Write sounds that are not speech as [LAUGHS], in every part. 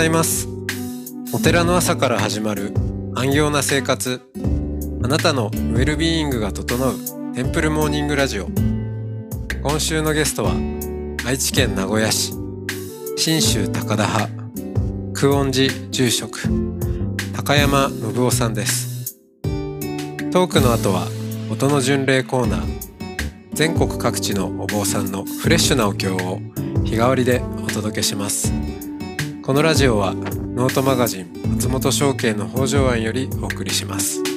ございます。お寺の朝から始まる安養な生活。あなたのウェルビーイングが整うテンプルモーニングラジオ。今週のゲストは愛知県名古屋市。信州高田派。久遠寺住職。高山信夫さんです。トークの後は音の巡礼コーナー。全国各地のお坊さんのフレッシュなお経を日替わりでお届けします。このラジオはノートマガジン松本証券の北条庵よりお送りします。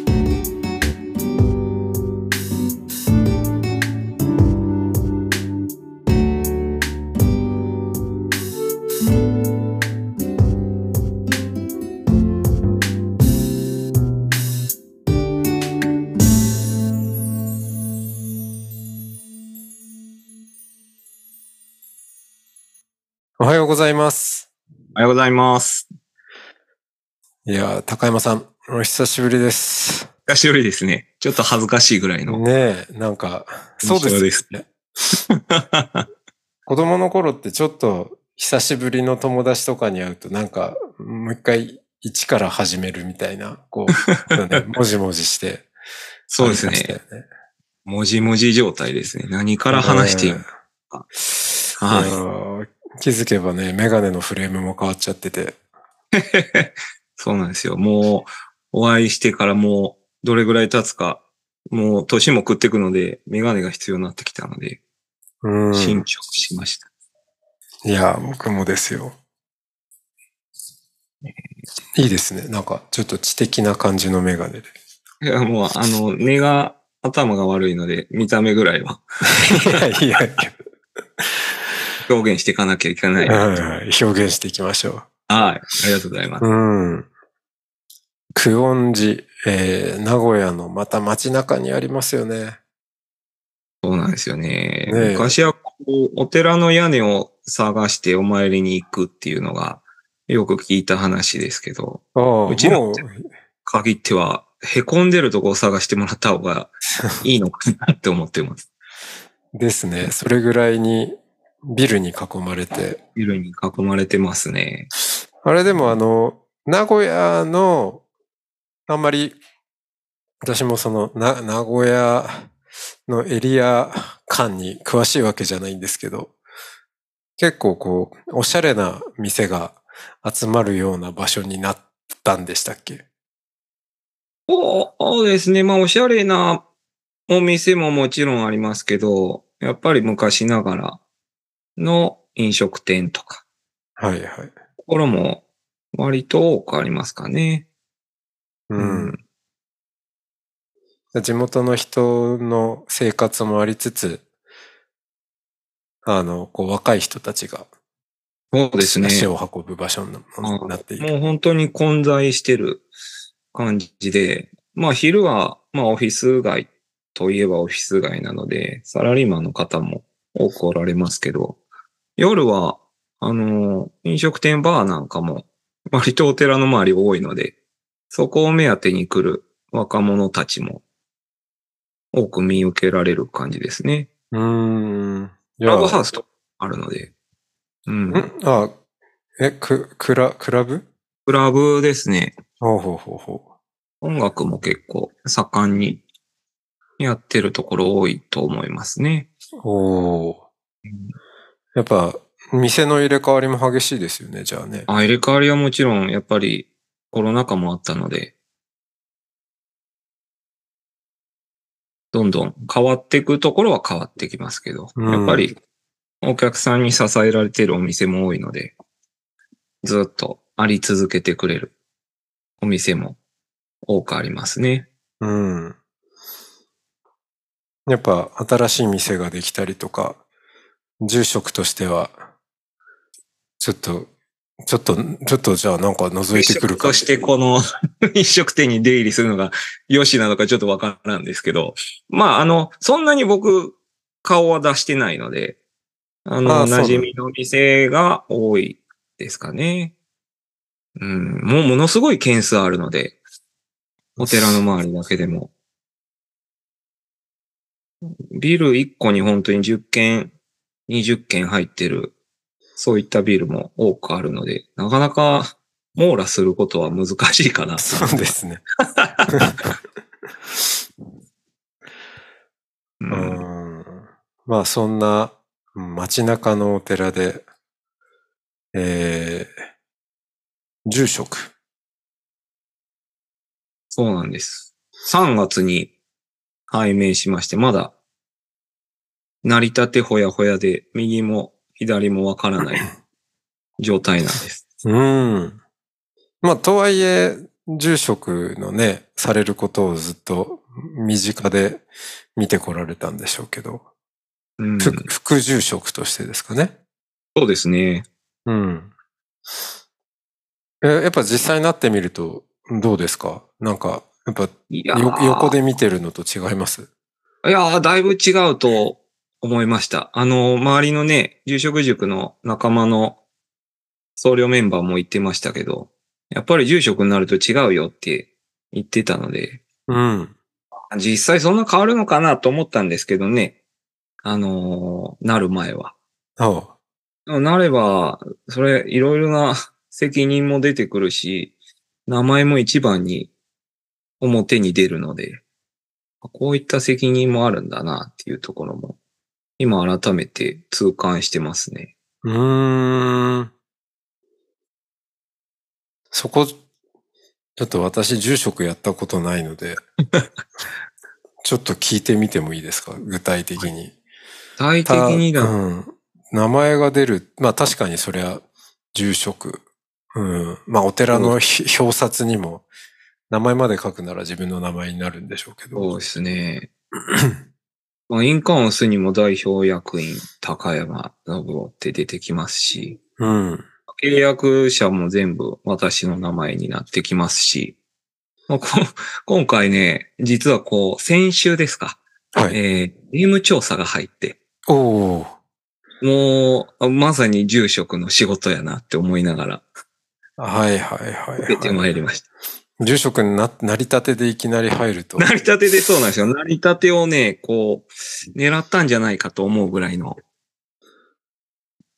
おはようございます。いやー高山さんお久しぶりです久しぶりですね。ちょっと恥ずかしいぐらいの。ねえなんかそうですね [LAUGHS] 子供の頃ってちょっと久しぶりの友達とかに会うとなんかもう一回一から始めるみたいな、こう、ね、[LAUGHS] もじもじして。そうですね。もじもじ状態ですね。何から話していいのか。はい気づけばね、メガネのフレームも変わっちゃってて。[LAUGHS] そうなんですよ。もう、お会いしてからもう、どれぐらい経つか、もう、年も食っていくので、メガネが必要になってきたので、うん。新調しました。いやー、僕もですよ。いいですね。なんか、ちょっと知的な感じのメガネで。いや、もう、あの、根が、頭が悪いので、見た目ぐらいは [LAUGHS] いやいやい表現していかなきゃいけない。や、はい。はいはい表現していきましょありがとうございますう。。うん。久遠寺、えー、名古屋のまた街中にありますよね。そうなんですよね。ねえ昔はこう、お寺の屋根を探してお参りに行くっていうのが、よく聞いた話ですけど、うちの限っては、凹んでるとこを探してもらった方がいいのかなって思ってます。[LAUGHS] ですね。それぐらいにビルに囲まれて。ビルに囲まれてますね。あれでもあの、名古屋の、あんまり、私もその、な、名古屋のエリア間に詳しいわけじゃないんですけど、結構こう、おしゃれな店が集まるような場所になったんでしたっけ？そうですね。まあ、おしゃれなお店ももちろんありますけど、やっぱり昔ながらの飲食店とか、はいはい。ところも割と多くありますかね。うん。地元の人の生活もありつつ、あの、こう若い人たちがそうですね。足を運ぶ場所になっている。もう本当に混在してる感じで、まあ昼は、まあオフィス街といえばオフィス街なので、サラリーマンの方も多くおられますけど、夜は、あの、飲食店バーなんかも割とお寺の周り多いので、そこを目当てに来る若者たちも多く見受けられる感じですね。うーん。いラブハウスとかあるので、うん。ん？あ、え、く、クラ、クラブ？クラブですね。ほうほうほうほ音楽も結構盛んにやってるところ多いと思いますね。う。おお。やっぱ、店の入れ替わりも激しいですよね、じゃあね。あ入れ替わりはもちろんやっぱりコロナ禍もあったので、どんどん変わっていくところは変わってきますけど、うんやっぱりお客さんに支えられているお店も多いので、ずっとあり続けてくれるお店も多くありますね。うん。やっぱ、新しい店ができたりとか、住職としては、ちょっと、ちょっと、ちょっとじゃあなんか覗いてくるか。そしてこの [LAUGHS] 飲食店に出入りするのが良しなのかちょっとわからんですけど、まああの、そんなに僕顔は出してないので、あの、馴染みの店が多いですかね。うん、もうものすごい件数あるので、お寺の周りだけでも。ビル1個に本当に10軒、20軒入ってるそういったビルも多くあるので、なかなか [LAUGHS] 網羅することは難しいかな。そうですね。う [LAUGHS] うんん。まあそんなうん街中のお寺で、えー、住職。そうなんです。3月に拝命しまして、まだ、成り立てほやほやで、右も左もわからない [LAUGHS] 状態なんです。うん。まあとはいえ、住職のね、されることをずっと身近で見てこられたんでしょうけど、うん、副副住職としてですかね。そうですね。うん。え、やっぱ実際になってみるとどうですか？なんか、やっぱ横で見てるのと違います？いやーだいぶ違うと思いました。あの、周りのね、住職塾の仲間の僧侶メンバーも言ってましたけど、やっぱり住職になると違うよって言ってたので、うん。実際そんな変わるのかなと思ったんですけどね。あのーなる前は。あなれば、それ、いろいろな責任も出てくるし、名前も一番に表に出るので、こういった責任もあるんだなっていうところも、今改めて痛感してますね。うーん。そこ、ちょっと私住職やったことないので、[LAUGHS] ちょっと聞いてみてもいいですか？具体的に。具体的たにだ、うん。名前が出る。まあ確かにそりゃ住職。うん。まあお寺のひ表札にも名前まで書くなら自分の名前になるんでしょうけど。そうですね。[LAUGHS] まあ、インカウンスにも代表役員高山信夫って出てきますし、うん。契約者も全部私の名前になってきますし、まあ、こ [LAUGHS] 今回ね、実はこう、先週ですか、はい。えー、ゲーム調査が入って、おお。もう、まさに住職の仕事やなって思いながら、はいはいはい、受けてまはいい。りました。住職にな、なりたてでいきなり入ると。成り立てでそうなんですよ。成り立てをね、こう、狙ったんじゃないかと思うぐらいの、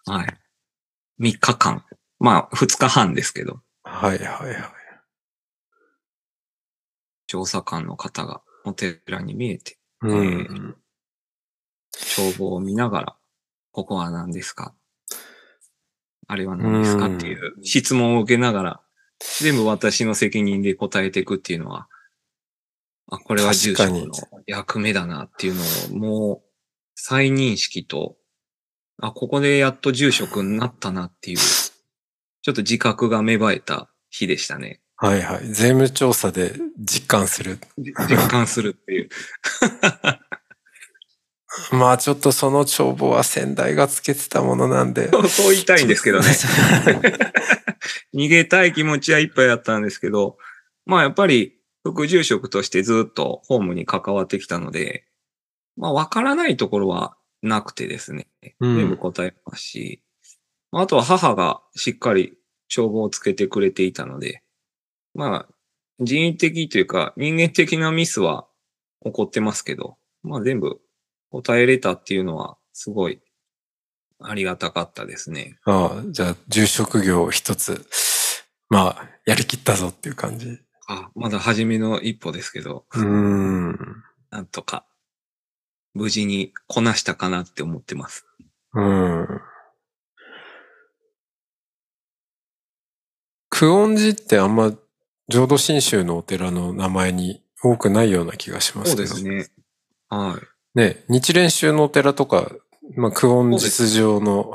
はい。3日間。まあ、2日半ですけど、はいはいはい。調査官の方がお寺に見えて、うん。帳簿を見ながら、ここは何ですか？あれは何ですか？うんっていう質問を受けながら、全部私の責任で答えていくっていうのは、あ、これは住職の役目だなっていうのを、もう、再認識と、あ、ここでやっと住職になったなっていう、ちょっと自覚が芽生えた日でしたね。はいはい。税務調査で実感する。実感するっていう。まあちょっとその帳簿は先代がつけてたものなんで。[LAUGHS] そう言いたいんですけどね。[LAUGHS] 逃げたい気持ちはいっぱいあったんですけど、まあやっぱり副住職としてずっとホームに関わってきたので、まあわからないところはなくてですね、うん全部答えますし、あとは母がしっかり帳簿をつけてくれていたので、まあ人為的というか人間的なミスは起こってますけど、まあ全部答えれたっていうのはすごいありがたかったですね。ああ、じゃあ住職業を一つ、まあ、やりきったぞっていう感じ。あ、まだ初めの一歩ですけど、うーん。なんとか、無事にこなしたかなって思ってます。うん。久遠寺ってあんま浄土真宗のお寺の名前に多くないような気がしますそうけど。ですね。はい。ね、日蓮宗のお寺とか、まあ、久遠実上の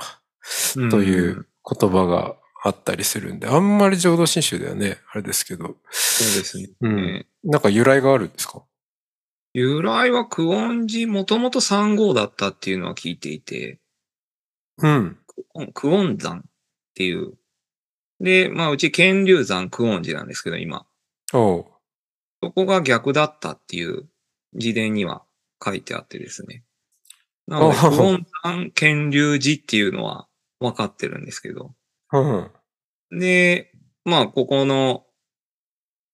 という言葉があったりするんで、あんまり浄土真宗ではね、あれですけど、そうですね。うんなんか由来があるんですか？由来は久遠寺もともと3号だったっていうのは聞いていて、うん。久遠山っていう。で、まあうち剣龍山久遠寺なんですけど今。おう。そこが逆だったっていう自伝には書いてあってですね。なので、おほほ久遠山剣龍寺っていうのは分かってるんですけど。うん。で、まあ、ここの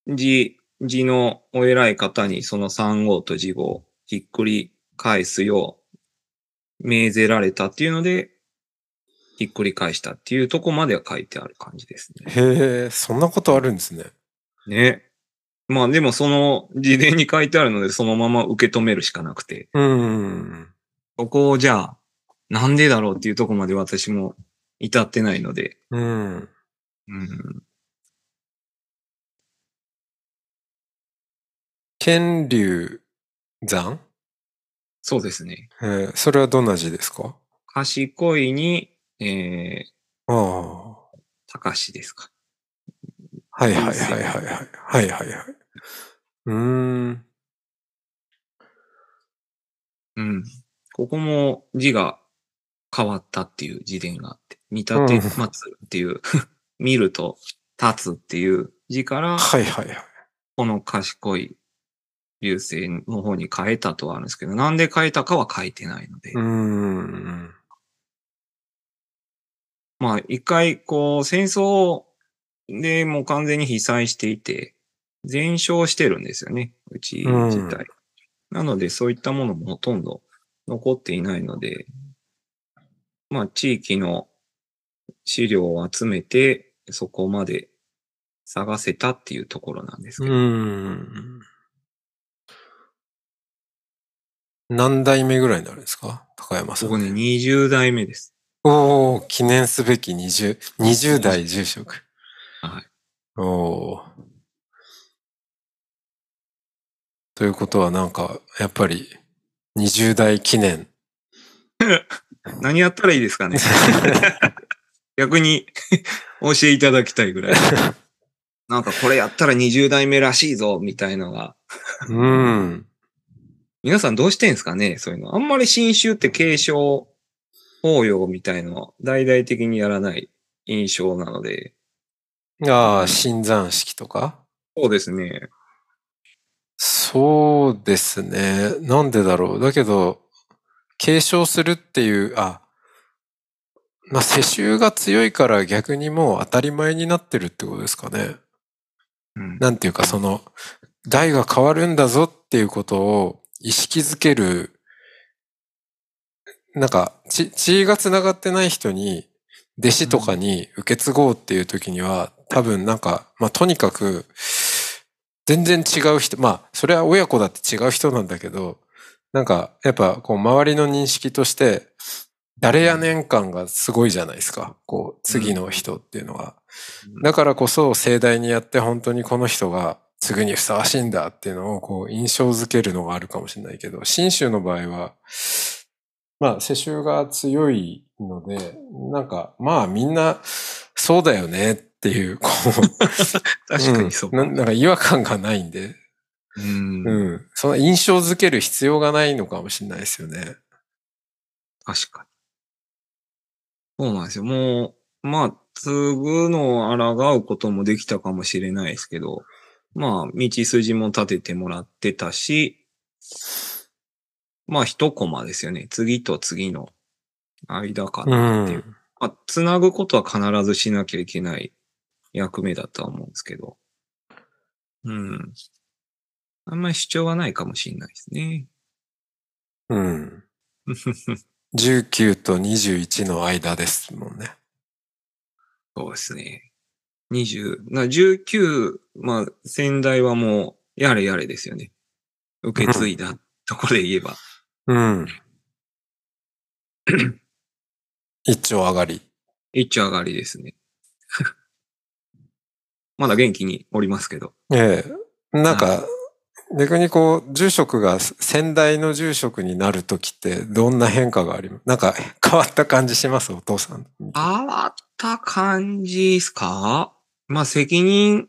字、字のお偉い方にその三号と字号をひっくり返すよう命ぜられたっていうので、ひっくり返したっていうとこまでは書いてある感じですね。へえ、そんなことあるんですね。ね。まあでもその事前に書いてあるのでそのまま受け止めるしかなくて、うん。ここをじゃあ、なんでだろうっていうとこまで私も至ってないので、うん。うん、天竜山そうですね。えーそれはどんな字ですか？賢いに、えー、ああ。高しですか。はいはいはいはいはい。はいはいはい。うーん。うん。ここも字が変わったっていう字伝があって、見立てうん待つっていう、[LAUGHS] 見ると立つっていう字から、はいはいはい。この賢い流星の方に変えたとはあるんですけど、なんで変えたかは書いてないので、うーん。まあ一回こう戦争でもう完全に被災していて、全焼してるんですよね、うち自体。なのでそういったものもほとんど残っていないので、まあ地域の資料を集めてそこまで探せたっていうところなんですうけど、ーん。何代目ぐらいになるんですか？高山さん。僕ね、20代目です。おー、記念すべき20、20代住職。はい。おー。ということはなんか、やっぱり、20代記念。[LAUGHS] 何やったらいいですかね [LAUGHS] 逆に教えていただきたいぐらい。なんかこれやったら20代目らしいぞ、みたいのが。うん。皆さんどうしてんすかねそういうの。あんまり新種って継承法要みたいのを大々的にやらない印象なので。ああ、新山式とか？そうですね。そうですね。なんでだろう。だけど、継承するっていう、あ、まあ、世襲が強いから逆にもう当たり前になってるってことですかね。うん。なんていうか、その、代が変わるんだぞっていうことを意識づける、なんか、血、血が繋がってない人に、弟子とかに受け継ごうっていう時には、多分なんか、まあ、とにかく、全然違う人、まあ、それは親子だって違う人なんだけど、なんか、やっぱ、こう、周りの認識として、誰や年間がすごいじゃないですか。こう、次の人っていうのは。だからこそ盛大にやって本当にこの人が次にふさわしいんだっていうのをこう印象づけるのがあるかもしれないけど、新州の場合は、まあ世襲が強いので、なんかまあみんなそうだよねっていう、こう、[LAUGHS] 確かにそうか。んななんか違和感がないんで、うん。うん。その印象づける必要がないのかもしれないですよね。確かに。そうなんですよ。もう、まあ、継ぐのを抗うこともできたかもしれないですけど、まあ、道筋も立ててもらってたし、まあ、一コマですよね。次と次の間かうなっていう。ん。まあ、つなぐことは必ずしなきゃいけない役目だとは思うんですけど。うん。あんまり主張はないかもしれないですね。うん。[LAUGHS] 19と21の間ですもんね。そうですね。20、な19、まあ、先代はもう、やれやれですよね。受け継いだところで言えば。うん。[LAUGHS] 一丁上がり。一丁上がりですね。まだ元気におりますけど。ええ。なんか、逆にこう、住職が先代の住職になるときってどんな変化があります？なんか変わった感じします？お父さん。変わった感じですか？まあ、責任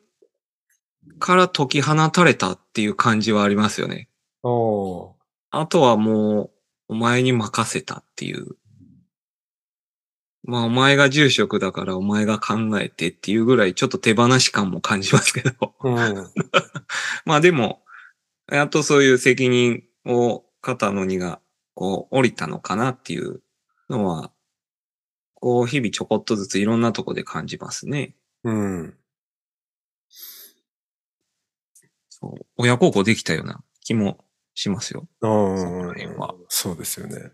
から解き放たれたっていう感じはありますよね。おあとはもう、お前に任せたっていう。まあ、お前が住職だからお前が考えてっていうぐらいちょっと手放し感も感じますけど。うん。[LAUGHS] まあでも、やっとそういう責任を肩の荷がこう降りたのかなっていうのは、こう日々ちょこっとずついろんなとこで感じますね。うん。そう。親孝行できたような気もしますよ。うんその辺はそうですよね。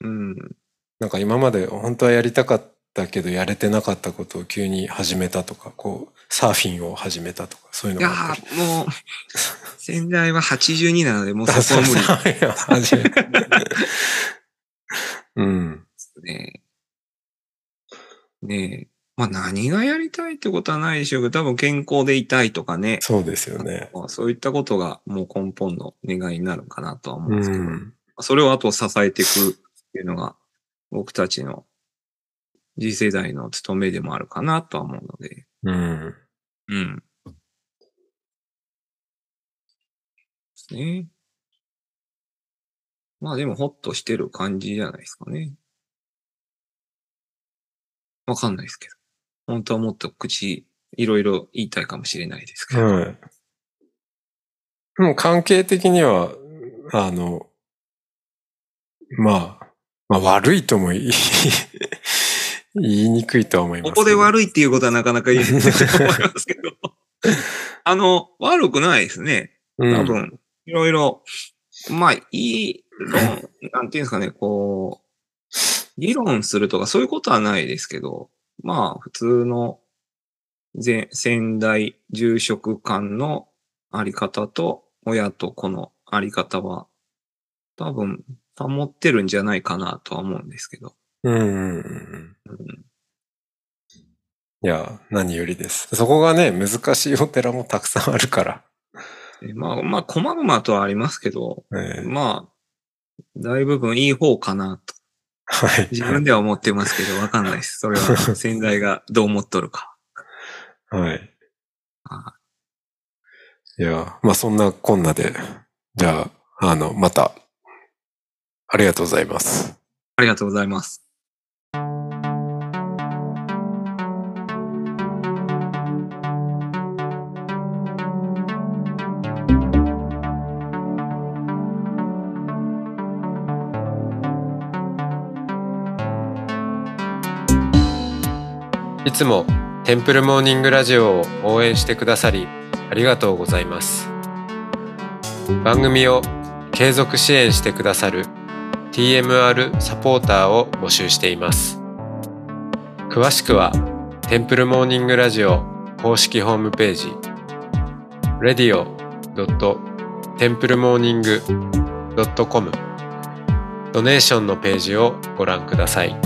うん。なんか今まで本当はやりたかっだけどやれてなかったことを急に始めたとか、こう、サーフィンを始めたとか、そういういやのがあったり。ーもう、仙台は82なので、もうそこは無理初めてうん。ですね。ねえ。まあ何がやりたいってことはないでしょうけど、多分健康でいたいとかね。そうですよね。まあそういったことがもう根本の願いになるかなとは思うんうですけど、ん。それをあと支えていくっていうのが僕たちの次世代の務めでもあるかなとは思うので、うん。うん。ですね。まあでもほっとしてる感じじゃないですかね。わかんないですけど。本当はもっと口、いろいろ言いたいかもしれないですけど。はい。もう関係的には、あの、まあ、まあ悪いとも言い言いにくいとは思います。ここで悪いっていうことはなかなか言えないと思いますけど。[LAUGHS] あの、悪くないですね。うん多分、いろいろ、まあ、いい論、なんていうんですかね、こう、議論するとかそういうことはないですけど、まあ、普通の前先代住職間のあり方と親と子のあり方は、多分、保ってるんじゃないかなとは思うんですけど。うんうんうんいや、何よりです。そこがね、難しいお寺もたくさんあるから。でまあ、まあ、細々とはありますけど、ええまあ、大部分いい方かなと、はい。自分では思ってますけど、わかんないです。それは先代がどう思っとるか。はい。はいや、まあそんなこんなで、じゃあ、あの、また、ありがとうございます。ありがとうございます。いつもテンプルモーニングラジオを応援してくださりありがとうございます番組を継続支援してくださる TMR サポーターを募集しています。詳しくはテンプルモーニングラジオ公式ホームページ radio.templemorning.com ドネーションのページをご覧ください。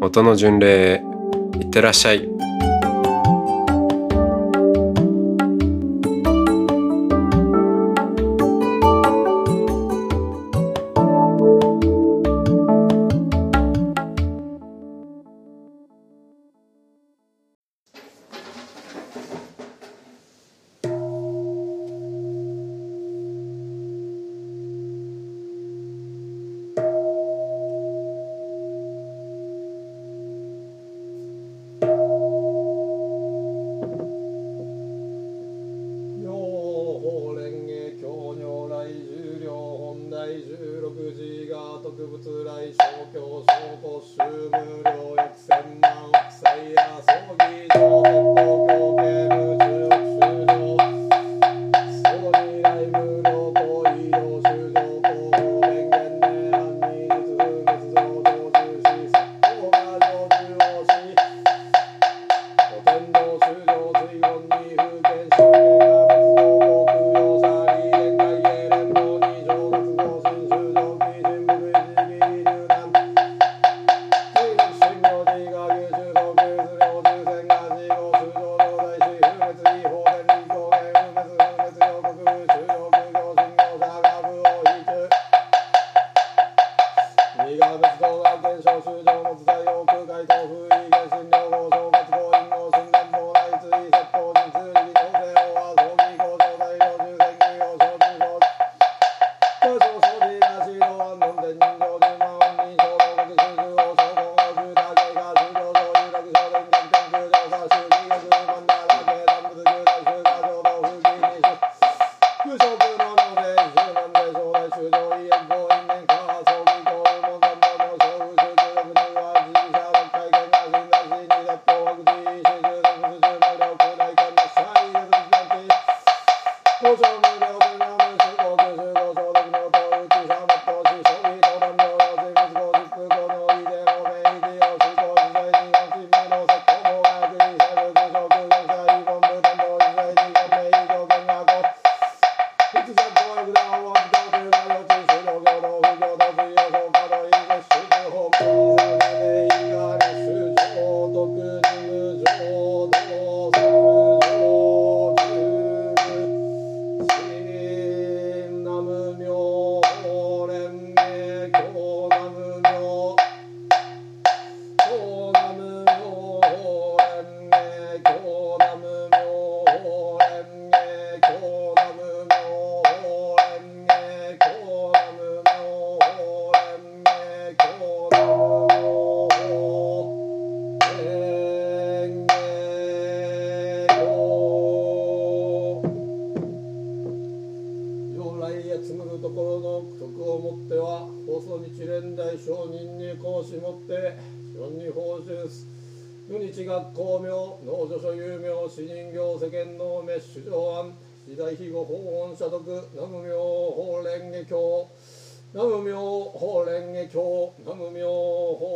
音の巡礼へいってらっしゃい。法蓮華経南無名法